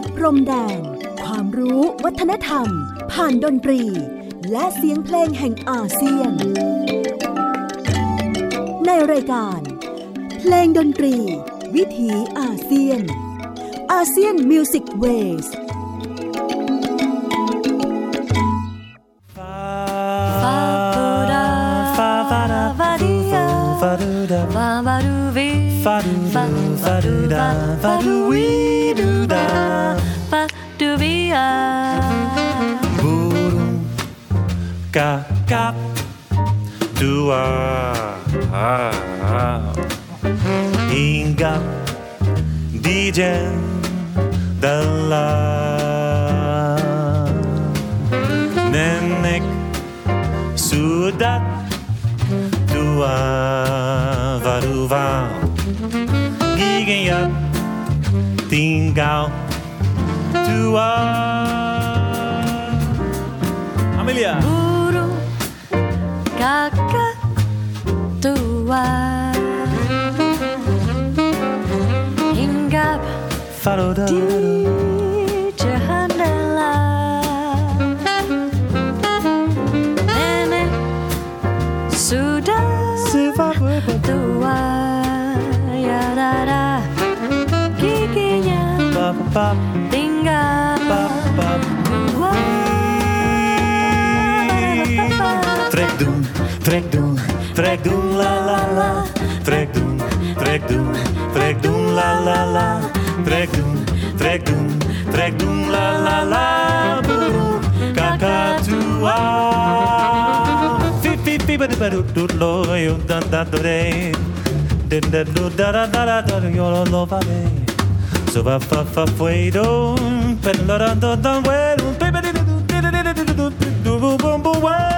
ดพรมแดน ความรู้วัฒนธรรม ผ่านดนตรี และเสียงเพลงแห่งอาเซียน ในรายการ เพลงดนตรี วิถีอาเซียน อาเซียนมิวสิกเวส cá, tua, do ar. Inga, DJ, da la. Nenek, sudat, tua varuva. Gigenhat, tingal, tua. Amelia. Kakak tua. Hinggap di jendela nenek sudah tua. Ya dada giginya trek doen, trek doen, la la la. Trek doen, trek doen, trek doen, la la la. Trek doen, trek doen, trek doen, la la la. Buru, kakatua. Fi fi fi ba ba do do lo yo da da do de. Den da do da da da da da yo lo ba de. So va fa fa fue do, pe lo da do da we do, pe pe do do do do do do do do do boom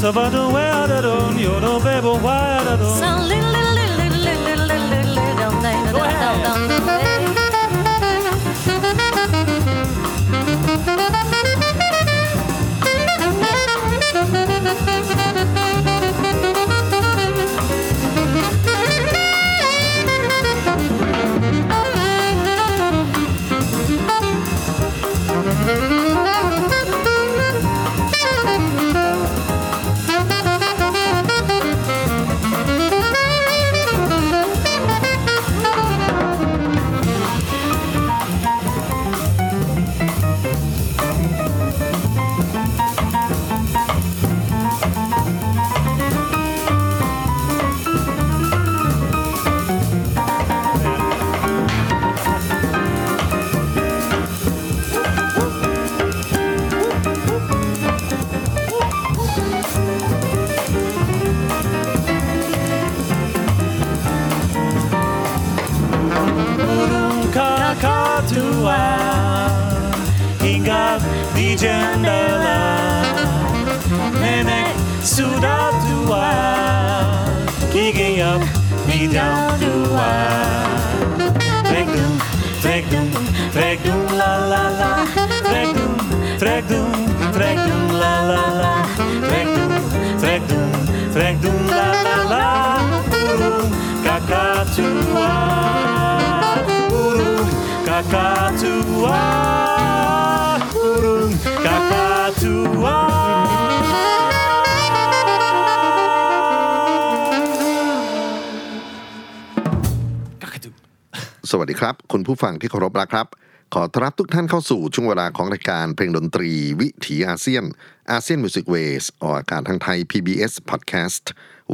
Sabado wadaron, yodo. Go ahead. sudah tua. Kicking up me down the trek Trekdung, trek trekdung la la la. Trekdung, trek trekdung la la la. Trekdung, trek trekdung la la la. Burung kakak tua. Burung kakak tua. Burung kakak tua. สวัสดีครับ คุณผู้ฟังที่เคารพรักครับ ขอต้อนรับทุกท่านเข้าสู่ช่วงเวลาของรายการเพลงดนตรีวิถีอาเซียนอาเซียนมิวสิกเวสออกอากาศทางไทย PBS Podcast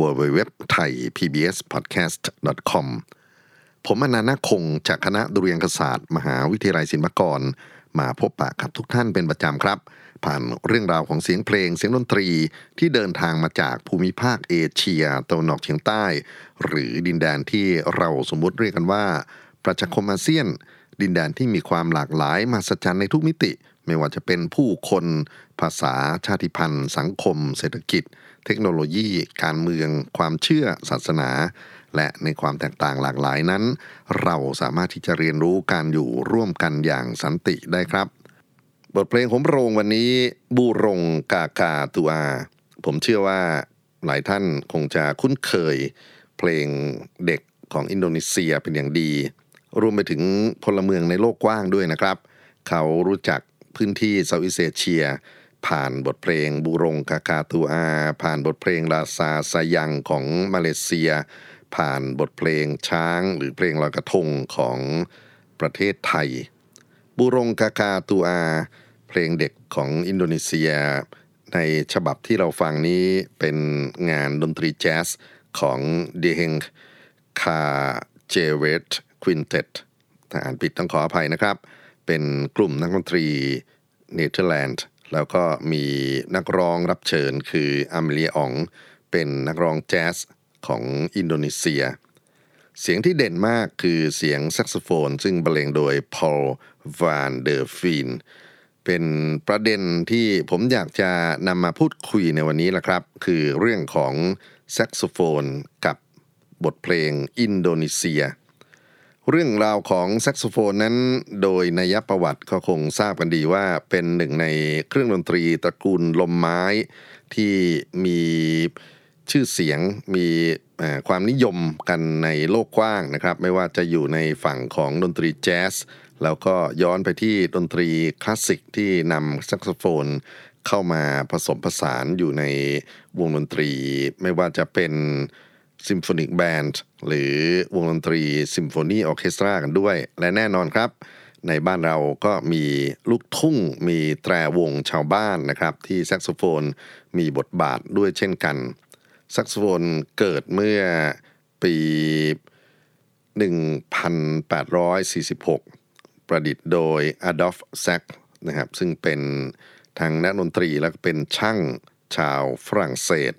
w w w t h a i PBS Podcast com ผมอนันต์คงจากคณะดุเรียางคศาสตร์ มหาวิทยาลัยศิลปากร มาพบปะกับทุกท่านเป็นประจำครับ ผ่านเรื่องราวของเสียงเพลงเสียงดนตรีที่เดินทางมาจากภูมิภาคเอเชียตะวันออกเฉียงใต้ หรือดินแดนที่เราสมมุติเรียกกันว่า ประชาคมอาเซียน ดินแดนที่มีความหลากหลายมหัศจรรย์ในทุกมิติ ไม่ว่าจะเป็นผู้คน ภาษาชาติพันธุ์ สังคม เศรษฐกิจ เทคโนโลยี การเมือง ความเชื่อศาสนา และในความแตกต่างหลากหลายนั้น เราสามารถที่จะเรียนรู้การอยู่ร่วมกันอย่างสันติได้ครับ บทเพลงผมโรงวันนี้บูรงกากาตัวอาผมเชื่อว่าหลายท่านคงจะคุ้นเคย เพลงเด็กของอินโดนีเซียเป็นอย่างดี รวมไปถึงพลเมืองในโลกกว้างด้วยนะครับ เขารู้จักพื้นที่เซาท์อีสเอเชีย ผ่านบทเพลงบูรงกากาตูอา ผ่านบทเพลงลาซาซายังของมาเลเซีย ผ่านบทเพลงช้าง หรือเพลงลอยกระทงของประเทศไทย บูรงกากาตูอา เพลงเด็กของอินโดนีเซีย ในฉบับที่เราฟังนี้เป็นงานดนตรีแจ๊สของเดเฮงคาเจเวต ควินเต็ตถ้าอ่านผิดต้องขออภัยนะครับ เป็นกลุ่มนักดนตรีเนเธอร์แลนด์แล้วก็มีนักร้องรับเชิญคืออเมเลียอองเป็นนักร้องแจ๊สของอินโดนีเซีย เสียงที่เด่นมากคือเสียงแซกโซโฟน ซึ่งบรรเลงโดยพอลวานเดอร์ฟีนเป็นประเด็นที่ผมอยากจะนำมาพูดคุยในวันนี้แหละครับ คือเรื่องของแซกโซโฟนกับบทเพลงอินโดนีเซีย เรื่องราวของแซกโซโฟนนั้น โดยนัยประวัติก็คงทราบกันดีว่าเป็นหนึ่งในเครื่องดนตรีตระกูลลมไม้ที่มีชื่อเสียงมีความนิยมกันในโลกกว้างนะครับ ไม่ว่าจะอยู่ในฝั่งของดนตรีแจ๊สแล้วก็ย้อนไปที่ดนตรีคลาสสิกที่นำแซกโซโฟนเข้ามาผสมผสานอยู่ในวงดนตรี ไม่ว่าจะเป็น symphonic band หรือวงดนตรีซิมโฟนีออเคสตรากันด้วย และแน่นอนครับ ในบ้านเราก็มีลูกทุ่ง มีแตรวงชาวบ้านนะครับ ที่แซกโซโฟนมีบทบาทด้วยเช่นกันแซกโซโฟนเกิดเมื่อปี 1846 ประดิษฐ์โดยอดอล์ฟแซกนะครับซึ่งเป็นทางนักดนตรีและก็เป็นช่างชาวฝรั่งเศส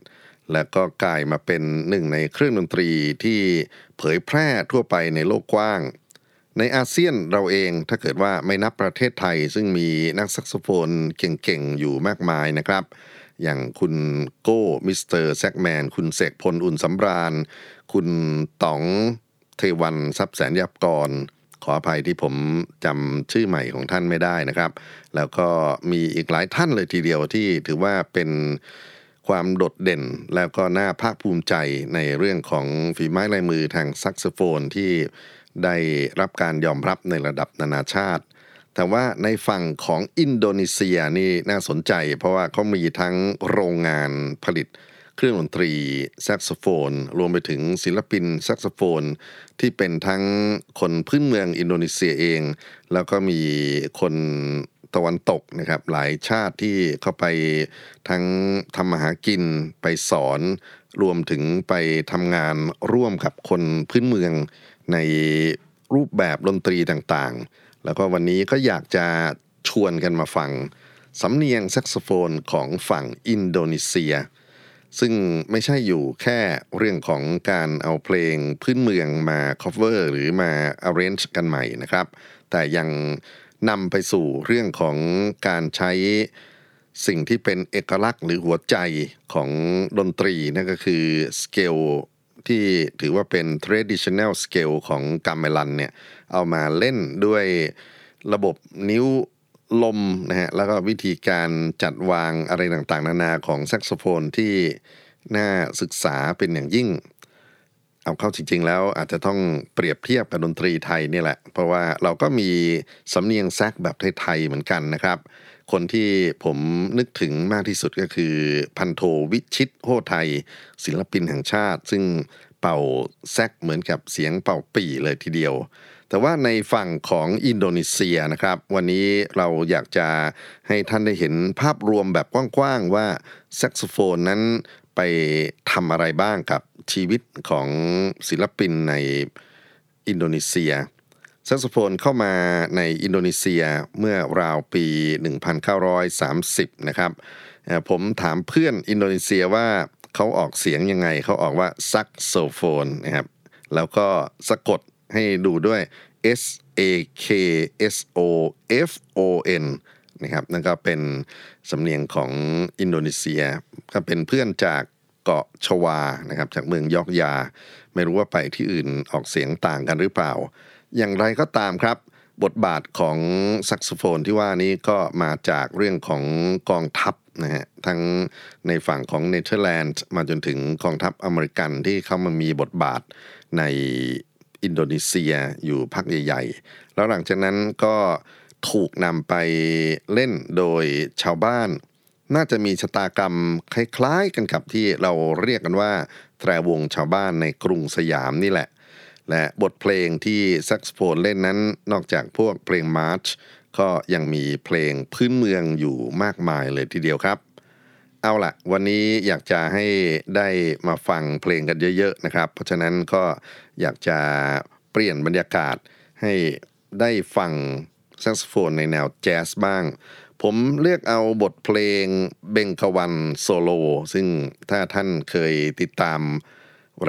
และก็กลายมาเป็นหนึ่งในเครื่องดนตรีที่เผยแพร่ทั่วไปในโลกกว้าง ในอาเซียนเราเองถ้าเกิดว่าไม่นับประเทศไทย ซึ่งมีนักแซกโซโฟนเก่งๆ อยู่มากมายนะครับ อย่างคุณโก้มิสเตอร์แซกแมน คุณเสกพลอุ่นสำราญ คุณต๋องเทวันทรัพย์แสนยากรขออภัยที่ผมจำชื่อใหม่ของท่านไม่ได้นะครับ แล้วก็มีอีกหลายท่านเลยทีเดียวที่ถือว่าเป็น ความโดดเด่นแล้วก็น่าภาคภูมิใจในเรื่องของฝีไม้ลายมือทางแซกโซโฟนที่ได้รับการยอมรับในระดับนานาชาติ แต่ว่าในฝั่งของอินโดนีเซียนี่น่าสนใจ เพราะว่าเขามีทั้งโรงงานผลิตเครื่องดนตรีแซกโซโฟน รวมไปถึงศิลปินแซกโซโฟน ที่เป็นทั้งคนพื้นเมืองอินโดนีเซียเอง แล้วก็มีคน ตะวันตกนะครับ หลายชาติที่เข้าไปทั้งทำมาหากินไปสอน รวมถึงไปทำงานร่วมกับคนพื้นเมืองในรูปแบบดนตรีต่างๆ แล้วก็วันนี้ก็อยากจะชวนกันมาฟังสำเนียงแซกโซโฟนของฝั่งอินโดนีเซีย ซึ่งไม่ใช่อยู่แค่เรื่องของการเอาเพลงพื้นเมืองมา cover หรือมา arrange กันใหม่นะครับ แต่ยัง นำไปสู่เรื่องของการใช้สิ่งที่เป็นเอกลักษณ์หรือหัวใจของดนตรีนั่นก็คือสเกลที่ถือว่าเป็น traditional scale ของกัมเมลันเนี่ย เอามาเล่นด้วยระบบนิ้วลมนะฮะ แล้วก็วิธีการจัดวางอะไรต่างๆ นานาของแซกโซโฟนที่น่าศึกษาเป็นอย่างยิ่ง เอาเข้าจริง ๆ แล้วอาจจะต้องเปรียบเทียบกับดนตรีไทยนี่แหละ เพราะว่าเราก็มีสำเนียงแซกแบบไทยๆเหมือนกันนะครับ คนที่ผมนึกถึงมากที่สุดก็คือ พันโทวิชิตโห้ไทย ศิลปินแห่งชาติ ซึ่งเป่าแซกเหมือนกับเสียงเป่าปี่เลยทีเดียว แต่ว่าในฝั่งของอินโดนีเซียนะครับ วันนี้เราอยากจะให้ท่านได้เห็นภาพรวมแบบกว้างๆว่าแซกโซโฟนนั้น ไปทำอะไรบ้างกับชีวิตของศิลปินในอินโดนีเซียแซกโซโฟนเข้ามาในอินโดนีเซียเมื่อราวปี 1930 นะครับผมถามเพื่อนอินโดนีเซียว่าเขาออกเสียงยังไง เขาออกว่า saksofon นะครับแล้วก็สะกดให้ดูด้วย S A K S O F O N นะครับนั่นก็เป็นสำเนียงของอินโดนีเซียก็เป็นเพื่อนจากเกาะชวานะครับจากเมืองยอกยา ไม่รู้ว่าไปที่อื่นออกเสียงต่างกันหรือเปล่า อย่างไรก็ตามครับ บทบาทของแซกโซโฟนที่ว่านี้ก็มาจากเรื่องของกองทัพนะฮะทั้งในฝั่งของเนเธอร์แลนด์มาจนถึงกองทัพอเมริกันที่เข้ามามีบทบาทในอินโดนีเซียอยู่พักใหญ่ ๆ แล้วหลังจากนั้นก็ ถูกนำไปเล่นโดยชาวบ้าน น่าจะมีชะตากรรมคล้ายๆกันกับที่เราเรียกกันว่า แตรวงชาวบ้านในกรุงสยามนี่แหละ และบทเพลงที่แซกโซโฟนเล่นนั้น นอกจากพวกเพลงมาร์ชก็ยังมีเพลงพื้นเมืองอยู่มากมายเลยทีเดียวครับ เอาละวันนี้อยากจะให้ได้มาฟังเพลงกันเยอะๆนะครับ เพราะฉะนั้นก็อยากจะเปลี่ยนบรรยากาศให้ได้ฟัง แซกโซโฟนในแนวแจ๊สบ้าง ผมเลือกเอาบทเพลง Bengawan Solo ซึ่งถ้าท่านเคยติดตาม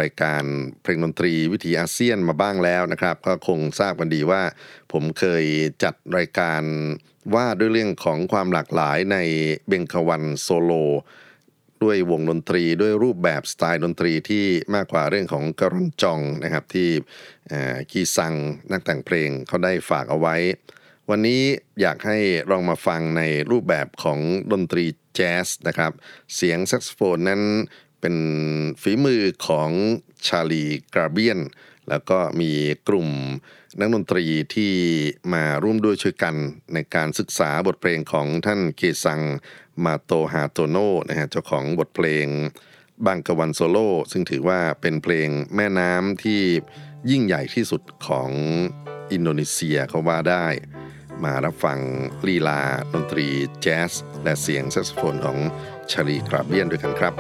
รายการเพลงดนตรีวิถีอาเซียนมาบ้างแล้วนะครับ ก็คงทราบกันดีว่า ผมเคยจัดรายการว่าด้วยเรื่องของความหลากหลายในเบงกาวันโซโล ด้วยวงดนตรีด้วยรูปแบบสไตล์ดนตรีที่มากกว่าเรื่องของกระรอนจองนะครับที่เอ่อเกซังนักแต่งเพลงเขาได้ฝากเอาไว้ วันนี้อยากให้ลองมาฟังในรูปแบบของดนตรีแจ๊สนะครับ เสียงแซกโซโฟนนั้นเป็นฝีมือของชาลีกราเบียน แล้วก็มีกลุ่มนักดนตรีที่มาร่วมด้วยช่วยกันในการศึกษาบทเพลงของท่านเกซังมาโตฮาโตโนนะฮะเจ้าของบทเพลงเบงกาวันโซโล่ซึ่งถือว่าเป็นเพลงแม่น้ำที่ยิ่งใหญ่ที่สุดของอินโดนีเซียเขาว่าได้ มารับฟังลีลาดนตรีแจ๊สและเสียงแซกโซโฟนของชาลีกราเบียนด้วยกันครับ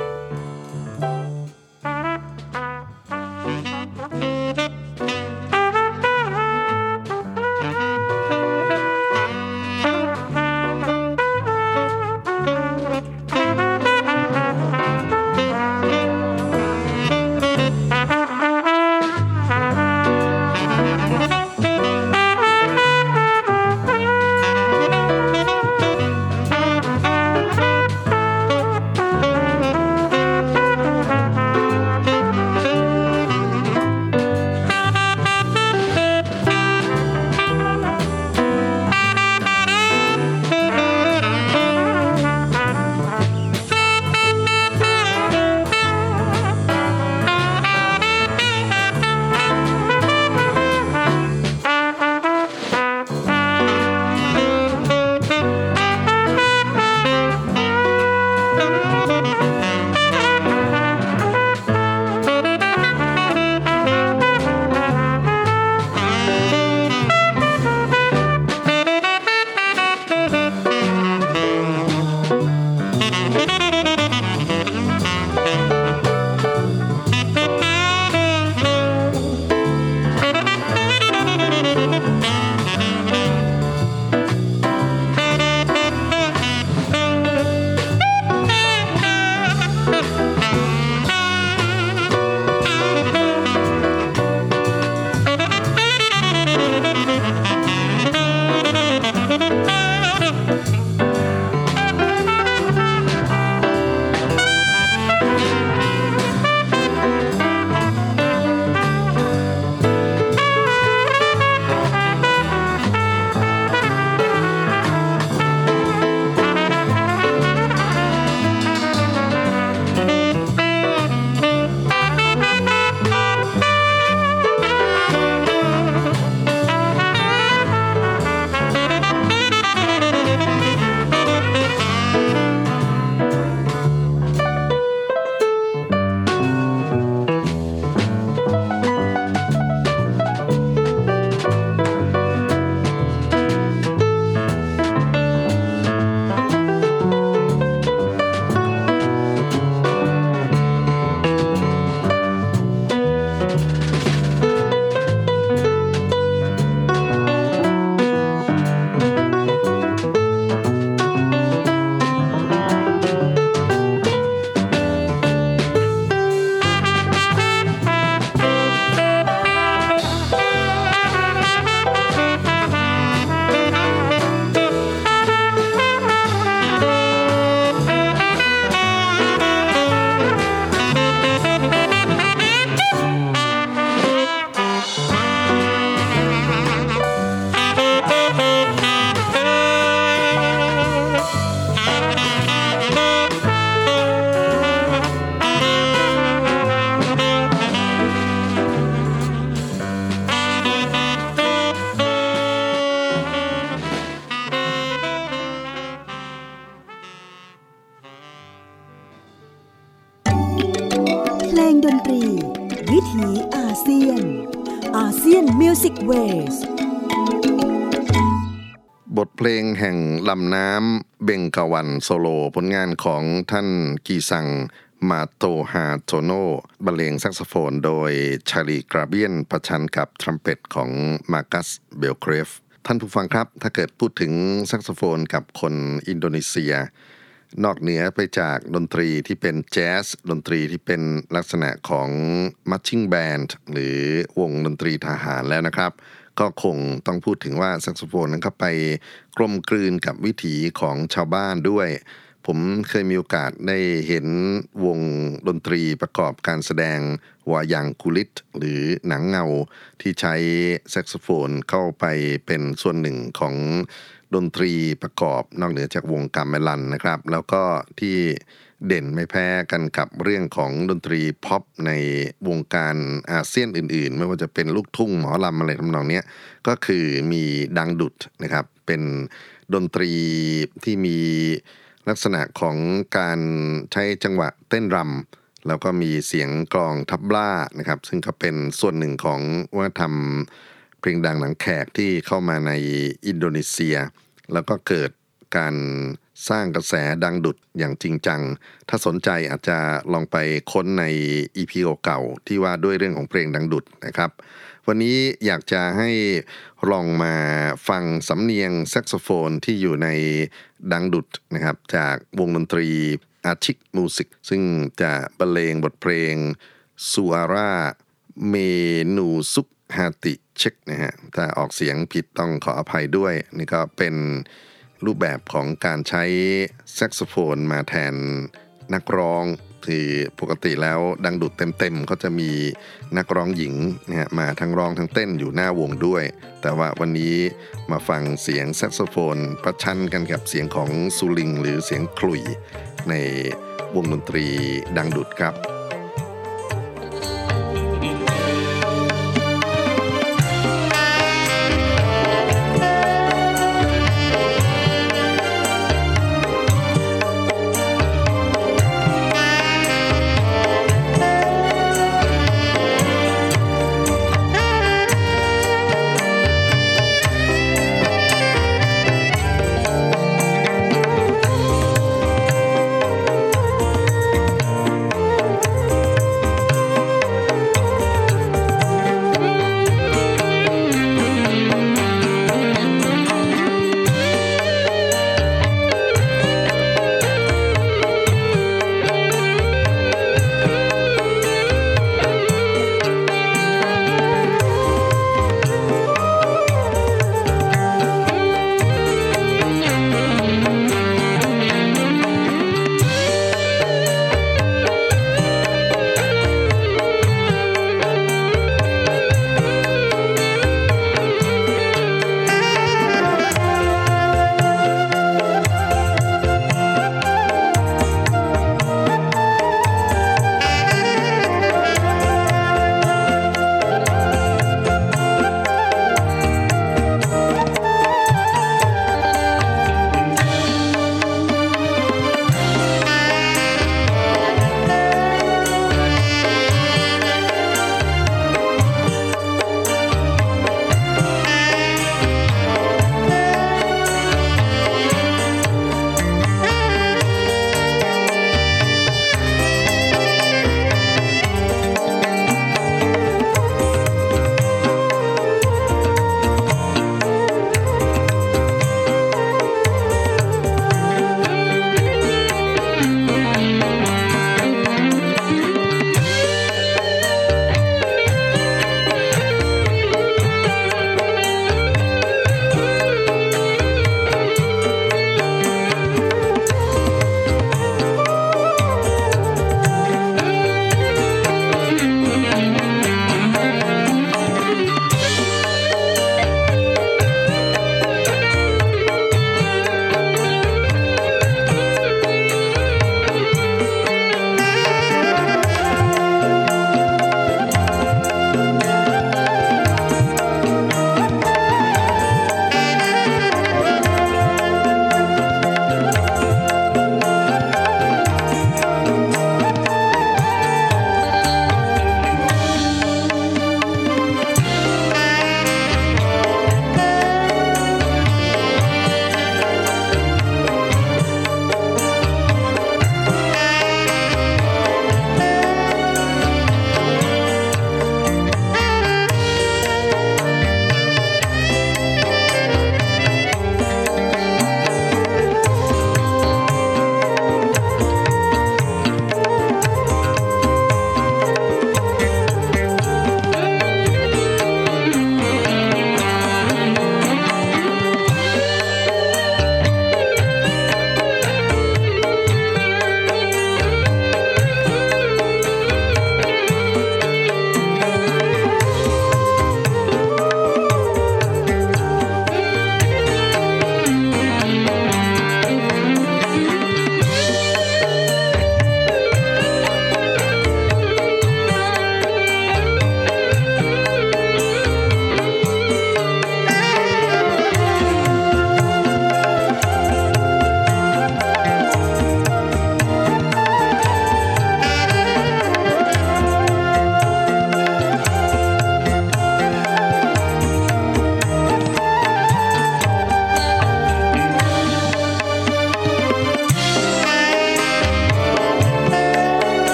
งกาวันโซโลผลงานของท่านเกซังมาโตฮาโตโนบรรเลงแซกโซโฟน โดยชาลีกราเบียนประชันกับทรัมเป็ตของมาร์กัสเบลเครฟท่านผู้ฟังครับ ถ้าเกิดพูดถึงแซกโซโฟนกับคนอินโดนีเซีย นอกเหนือไปจากดนตรีที่เป็นแจ๊สดนตรีที่เป็นลักษณะของ marching band หรือวงดนตรีทหารแล้วนะครับ ก็คงต้องพูดถึงว่าแซกโซโฟนนั้นก็ไปกลมกลืนกับวิถีของชาวบ้านด้วย ผมเคยมีโอกาสได้เห็นวงดนตรีประกอบการแสดงวายังกุลิต หรือหนังเงาที่ใช้แซกโซโฟนเข้าไปเป็นส่วนหนึ่งของ ดนตรีประกอบนอกเหนือจากวงกาเมลันนะครับ แล้วก็ที่เด่นไม่แพ้กันกับเรื่องของดนตรีพ็อปในวงการอาเซียนอื่นๆ ไม่ว่าจะเป็นลูกทุ่งหมอลำอะไรทำนองนี้ก็คือมีดังดุดนะครับ เป็นดนตรีที่มีลักษณะของการใช้จังหวะเต้นรำแล้วก็มีเสียงกลองทับล่านะครับ ซึ่งก็เป็นส่วนหนึ่งของวัฒนธรรม เพลงดังหนังแขกที่เข้ามาในอินโดนีเซีย แล้วก็เกิดการสร้างกระแสดังดุดอย่างจริงจัง ถ้าสนใจอาจจะลองไปค้นใน EP เก่าๆที่ว่าด้วยเรื่องของเพลงดังดุดนะครับ วันนี้อยากจะให้ลองมาฟังสำเนียงแซกโซโฟนที่อยู่ในดังดุดนะครับ จากวงดนตรีอาชิกมูสิกซึ่งจะบรรเลงบทเพลงซูอาร่าเมนูซุก ฮาติเช็คนะฮะถ้าออกเสียงผิดต้องขออภัยด้วยนี่ก็เป็นรูปแบบของการใช้แซกโซโฟนมาแทนนักร้องที่ปกติแล้วดังดุดเต็มๆเขาจะมีนักร้องหญิงนะฮะมาทั้งร้องทั้งเต้นอยู่หน้าวงด้วย แต่ว่าวันนี้มาฟังเสียงแซกโซโฟน ประชันกันกับเสียงของซูลิง หรือเสียงขลุ่ยในวงดนตรีดังดุดครับ「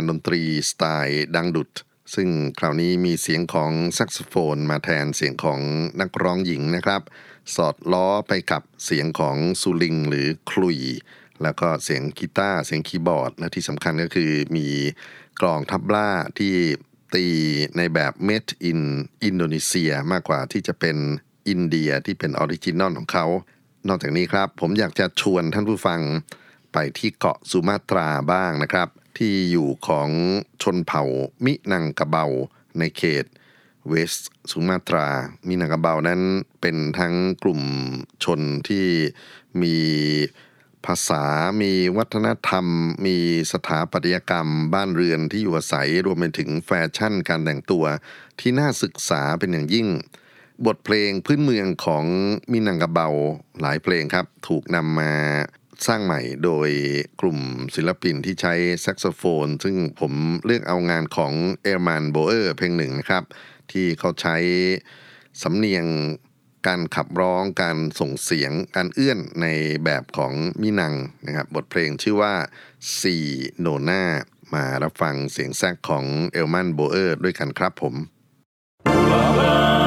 านดนตรีสไตล์ดังดุด ซึ่งคราวนี้มีเสียงของแซกโซโฟนมาแทนเสียงของนักร้องหญิงนะครับ สอดล้อไปกับเสียงของซูลิงหรือขลุ่ย แล้วก็เสียงกีตาร์เสียงคีย์บอร์ด และที่สำคัญก็คือมีกลองทับล่าที่ตีในแบบ Made in อินโดนีเซียมากกว่าที่จะเป็นอินเดียที่เป็น original ของเขา นอกจากนี้ครับผมอยากจะชวนท่านผู้ฟังไปที่เกาะสุมาตราบ้างนะครับ ที่อยู่ของชนเผ่ามินังกะเบาในเขตเวสต์สุมาตรา มินังกะเบานั้นเป็นทั้งกลุ่มชนที่มีภาษา มีวัฒนธรรม มีสถาปัตยกรรม บ้านเรือนที่อยู่อาศัย รวมไปถึงแฟชั่นการแต่งตัว ที่น่าศึกษาเป็นอย่างยิ่ง บทเพลงพื้นเมืองของมินังกะเบาหลายเพลงครับ ถูกนำมา สร้างใหม่โดยกลุ่มศิลปินที่ใช้แซกโซโฟน ซึ่งผมเลือกเอางานของเอลมานโบเออร์เพลงหนึ่งนะครับ ที่เขาใช้สำเนียงการขับร้องการส่งเสียงการเอื้อนในแบบของมินังนะครับ บทเพลงชื่อว่าซีโนนามารับฟังเสียงแซกของเอลมันโบเออร์ด้วยกันครับผม Pulang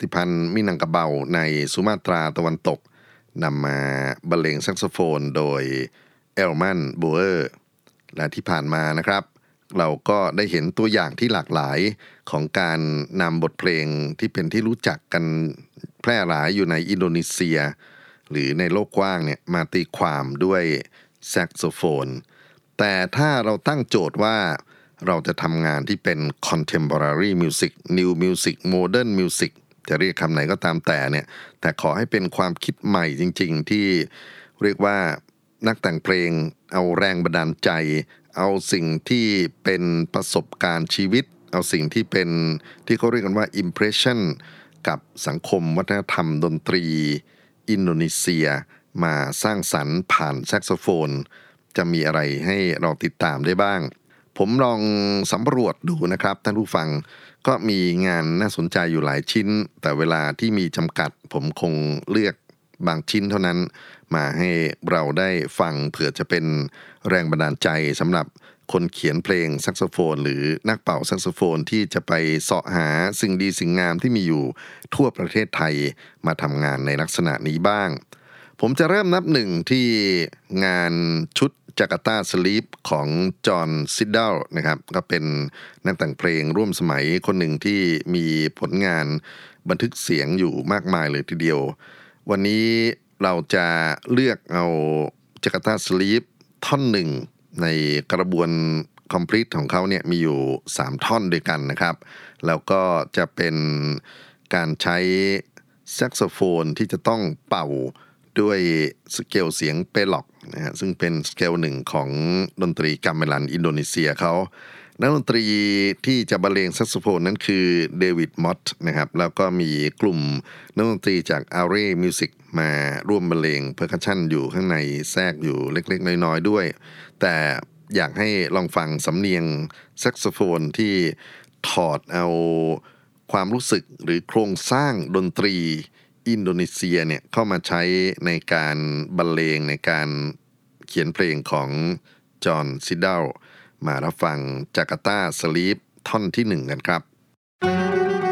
ติพันธ์มินังกะเบาในสุมาตราตะวันตกนำมาบรรเลงแซกโซโฟนโดยเอลมันโบเออร์และที่ผ่านมานะครับ เราก็ได้เห็นตัวอย่างที่หลากหลายของการนำบทเพลงที่เป็นที่รู้จักกันแพร่หลายอยู่ในอินโดนีเซีย หรือในโลกกว้างเนี่ยมาตีความด้วยแซกโซโฟน แต่ถ้าเราตั้งโจทย์ว่าเราจะทำงานที่เป็น contemporary music new music modern music จะเรียกคำไหนก็ตามแต่เนี่ย แต่ขอให้เป็นความคิดใหม่จริง ๆ ที่เรียกว่านักแต่งเพลงเอาแรงบันดาลใจ เอาสิ่งที่เป็นประสบการณ์ชีวิต เอาสิ่งที่เป็นที่เขาเรียกกันว่า impression กับสังคมวัฒนธรรมดนตรี อินโดนีเซีย มาสร้างสรรค์ผ่านแซกโซโฟน จะมีอะไรให้เราติดตามได้บ้าง ผมลองสำรวจดูนะครับท่านผู้ฟัง ก็มีงานน่าสนใจอยู่หลายชิ้น แต่เวลาที่มีจำกัดผมคงเลือกบางชิ้นเท่านั้น มาให้เราได้ฟังเผื่อจะเป็นแรงบันดาลใจสำหรับคนเขียนเพลงแซกโซโฟน หรือนักเป่าแซกโซโฟนที่จะไปเสาะหาสิ่งดีสิ่งงามที่มีอยู่ทั่วประเทศไทยมาทำงานในลักษณะนี้บ้าง ผมจะเริ่มนับหนึ่งที่งานชุด จาการ์ตาสลีปของจอห์นซิดเดลนะครับก็เป็นนักแต่งเพลงร่วมสมัยคนหนึ่งที่มีผลงานบันทึกเสียงอยู่มากมายเลยทีเดียว วันนี้เราจะเลือกเอาจาการ์ตาสลีปท่อนหนึ่งในกระบวน complete ของเขาเนี่ยมีอยู่ 3 ท่อนด้วยกันนะครับ แล้วก็จะเป็นการใช้แซกโซโฟนที่จะต้องเป่า ด้วยสเกลเสียงเปล็อกนะฮะซึ่งเป็นสเกลหนึ่งของดนตรีกาเมลันอินโดนีเซียเขานักดนตรีที่จะบรรเลงแซกโซโฟนนั้นคือเดวิดมอตนะครับแล้วก็มีกลุ่มนักดนตรีจาก Array Music มาร่วมบรรเลง percussion อยู่ข้างในแทรกอยู่เล็กๆ น้อยๆด้วย แต่อยากให้ลองฟังสำเนียงแซกโซโฟนที่ถอดเอาความรู้สึกหรือโครงสร้างดนตรี อินโดนีเซียเนี่ยเข้ามาใช้ในการบรรเลงในการเขียนเพลงของจอห์นซิดเดลมารับฟัง Jakarta Sleep ท่อนที่หนึ่งกันครับ「ซี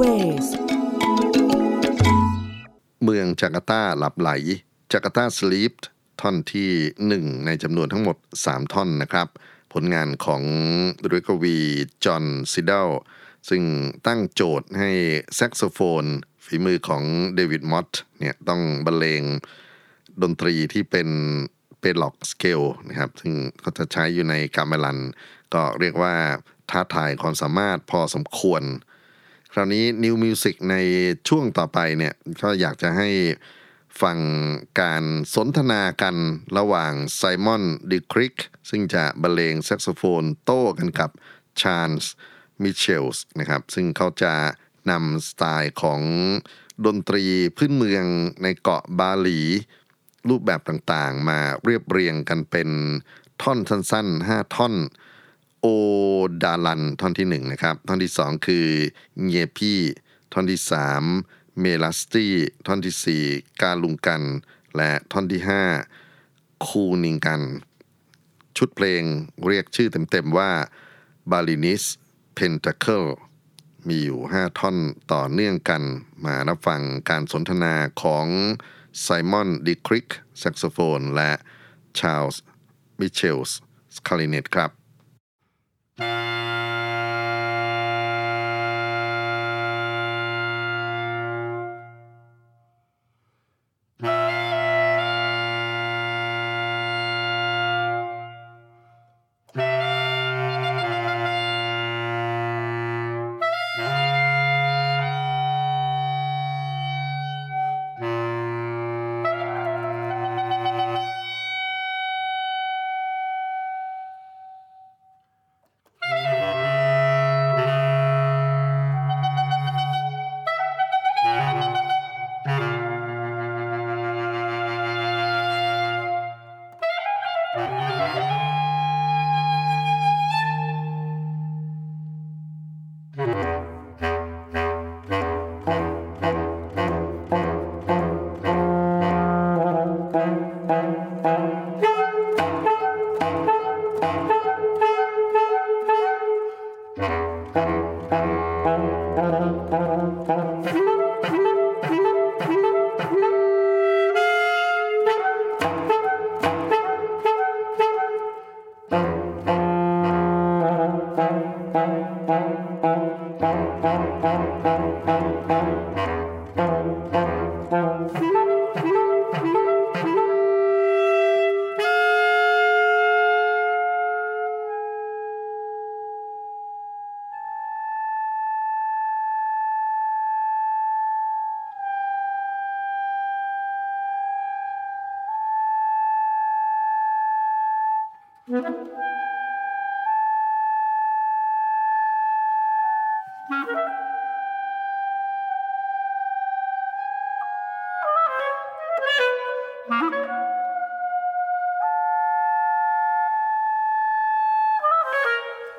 Musicเมืองจาการ์ตาหลับไหล Jakarta Sleep ท่อนที่ 1 ในจำนวนทั้งหมด 3 ท่อนนะครับ ผลงานของริกวี จอห์นซิดเดลซึ่งตั้งโจทย์ให้แซกโซโฟน ฝีมือของเดวิดมอตเนี่ยต้องบรรเลงดนตรีที่เป็นเปล็อกสเกลนะครับ ซึ่งเขาจะใช้อยู่ในกาเมลัน ก็เรียกว่าท้าทายความสามารถพอสมควร คราวนี้ New Music ในช่วงต่อไปเนี่ยก็อยากจะให้ฟังการสนทนากันระหว่างไซมอนดิคริกซึ่งจะบรรเลงแซกโซโฟนโต้กันกับชาร์ลส์มิเชลส์นะครับ ซึ่งเขาจะนำสไตล์ของดนตรีพื้นเมืองในเกาะบาหลี รูปแบบต่างๆ มาเรียบเรียงกันเป็นท่อนสั้นๆ 5 ท่อน โอดาลันท่อนที่หนึ่งนะครับท่อนที่สองคือเยพี่ท่อนที่สามเมลัสตี้ท่อนที่สี่กาลุงกัน และท่อนที่ห้าคูนิงกัน ชุดเพลงเรียกชื่อเต็มๆว่า b a l i n i s Pentacle มีอยู่ 5 ท่อนต่อเนื่องกัน มารับฟังการสนทนาของไซมอนดิคริกแซกโซโฟน และชาร์ลส์มิเชลส์คลาริเนตครับ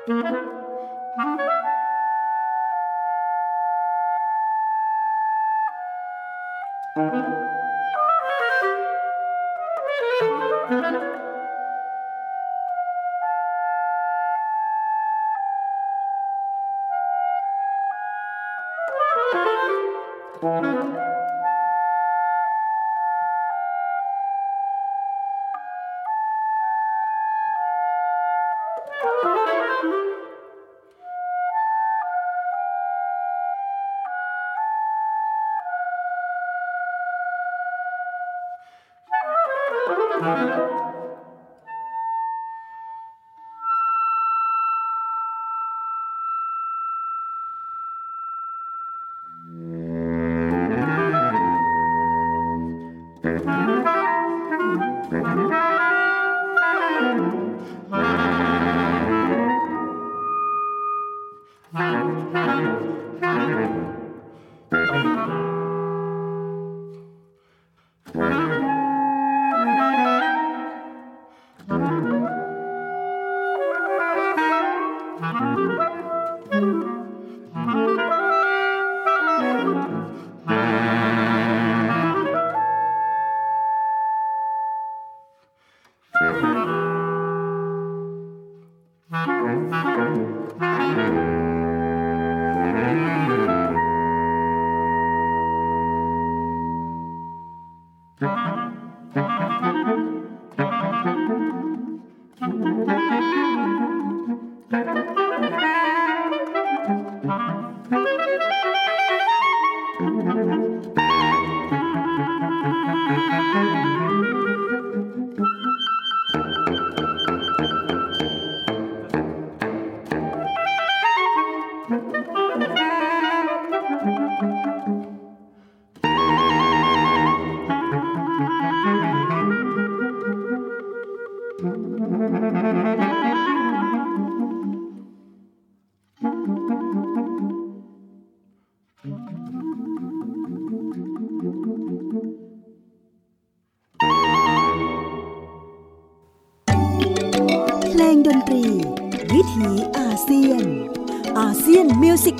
Thank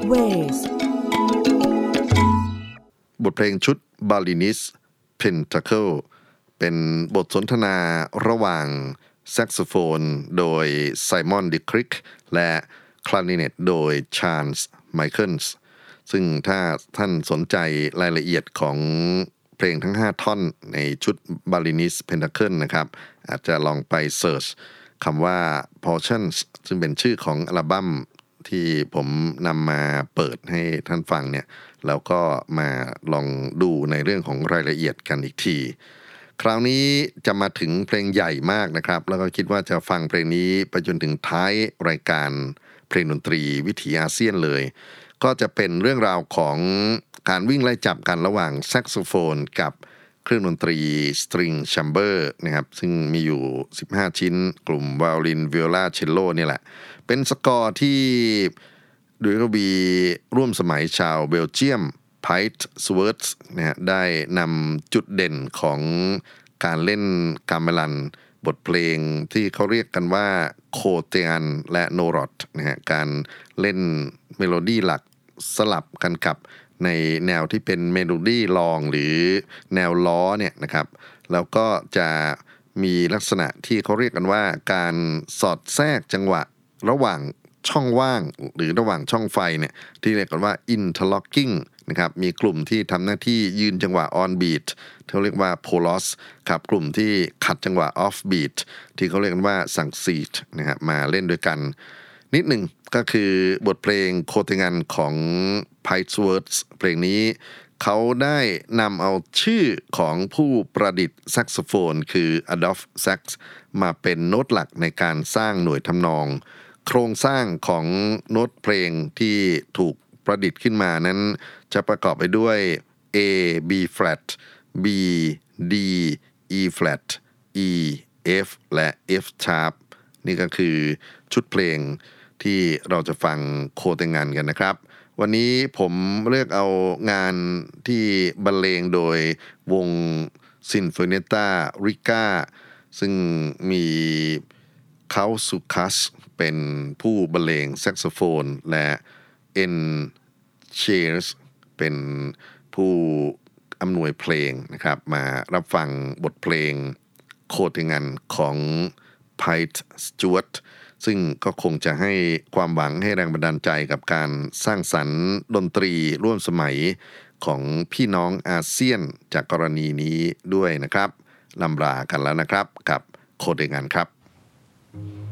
มิวสิกเวสบทเพลงชุด b a l i n i s Pentacle เป็นบทสนทนาระหว่างแซกโซโฟนโดยไซมอนดิคริกและคลาริเนตโดยชา l ส์ไมเคิลส์ซึ่งถ้าท่านสนใจรายละเอียดของเพลงทั้ง 5 ท่อนในชุด b a l i n i s Pentacle นะครับ อาจจะลองไปเ e ิร์ชคำว่า Portions ซึ่งเป็นชื่อของอัลบั้ม ที่ผมนำมาเปิดให้ท่านฟังเนี่ยแล้วก็มาลองดูในเรื่องของรายละเอียดกันอีกที คราวนี้จะมาถึงเพลงใหญ่มากนะครับ แล้วก็คิดว่าจะฟังเพลงนี้ไปจนถึงท้ายรายการเพลงดนตรีวิถีอาเซียนเลย ก็จะเป็นเรื่องราวของการวิ่งไล่จับกันระหว่างแซกโซโฟนกับเครื่องดนตรีstring chamber นะครับซึ่งมีอยู่ 15 ชิ้น กลุ่มไวโอลินวิโอลาเชลโลนี่แหละ เป็นสกอร์ที่ดุริยกวีร่วมสมัยชาวเบลเยียม Piet Swerts นะฮะได้นำจุดเด่นของการเล่นกาเมลัน บทเพลงที่เขาเรียกกันว่า kotekan และ norot นะฮะการเล่นเมโลดี้หลักสลับกันกับในแนวที่เป็นเมโลดี้ลองหรือแนวล้อเนี่ยนะครับ แล้วก็จะมีลักษณะที่เขาเรียกกันว่าการสอดแทรกจังหวะ ระหว่างช่องว่างหรือระหว่างช่องไฟเนี่ยที่เรียกกันว่า interlocking นะครับมีกลุ่มที่ทำหน้าที่ยืนจังหวะ on beat ที่เขาเรียกว่า polos ครับกลุ่มที่ขัดจังหวะ off beat ที่เขาเรียกกันว่า sangsih นะฮะมาเล่นด้วยกัน นิดหนึ่งก็คือบทเพลงโคเตงันของ p i t e w o r d s เพลงนี้เขาได้นำเอาชื่อของผู้ประดิษฐ์แซกโซโฟน คือ Adolf Sax มาเป็นโน้ตหลักในการสร้างหน่วยทำนอง โครงสร้างของโน้ตเพลงที่ถูกประดิษฐ์ขึ้นมานั้น จะประกอบไปด้วย A B flat B D E flat E F และ F sharp นี่ก็คือชุดเพลงที่เราจะฟังโคเตงานกันนะครับ วันนี้ผมเลือกเอางานที่บรรเลงโดยวงซินโฟเนต้าริก้าซึ่งมีเขาสุคัส เป็นผู้บรรเลงแซกโซโฟน และเอ็นเชสเป็นผู้อำนวยเพลงนะครับ มารับฟังบทเพลงโคติงันของ p i t e Stewart ซึ่งก็คงจะให้ความหวังให้แรงบันดาลใจกับการสร้างสรรค์ดนตรีร่วมสมัยของพี่น้องอาเซียนจากกรณีนี้ด้วยนะครับลำลากันแล้วนะครับกับโคเดงันครับ Thank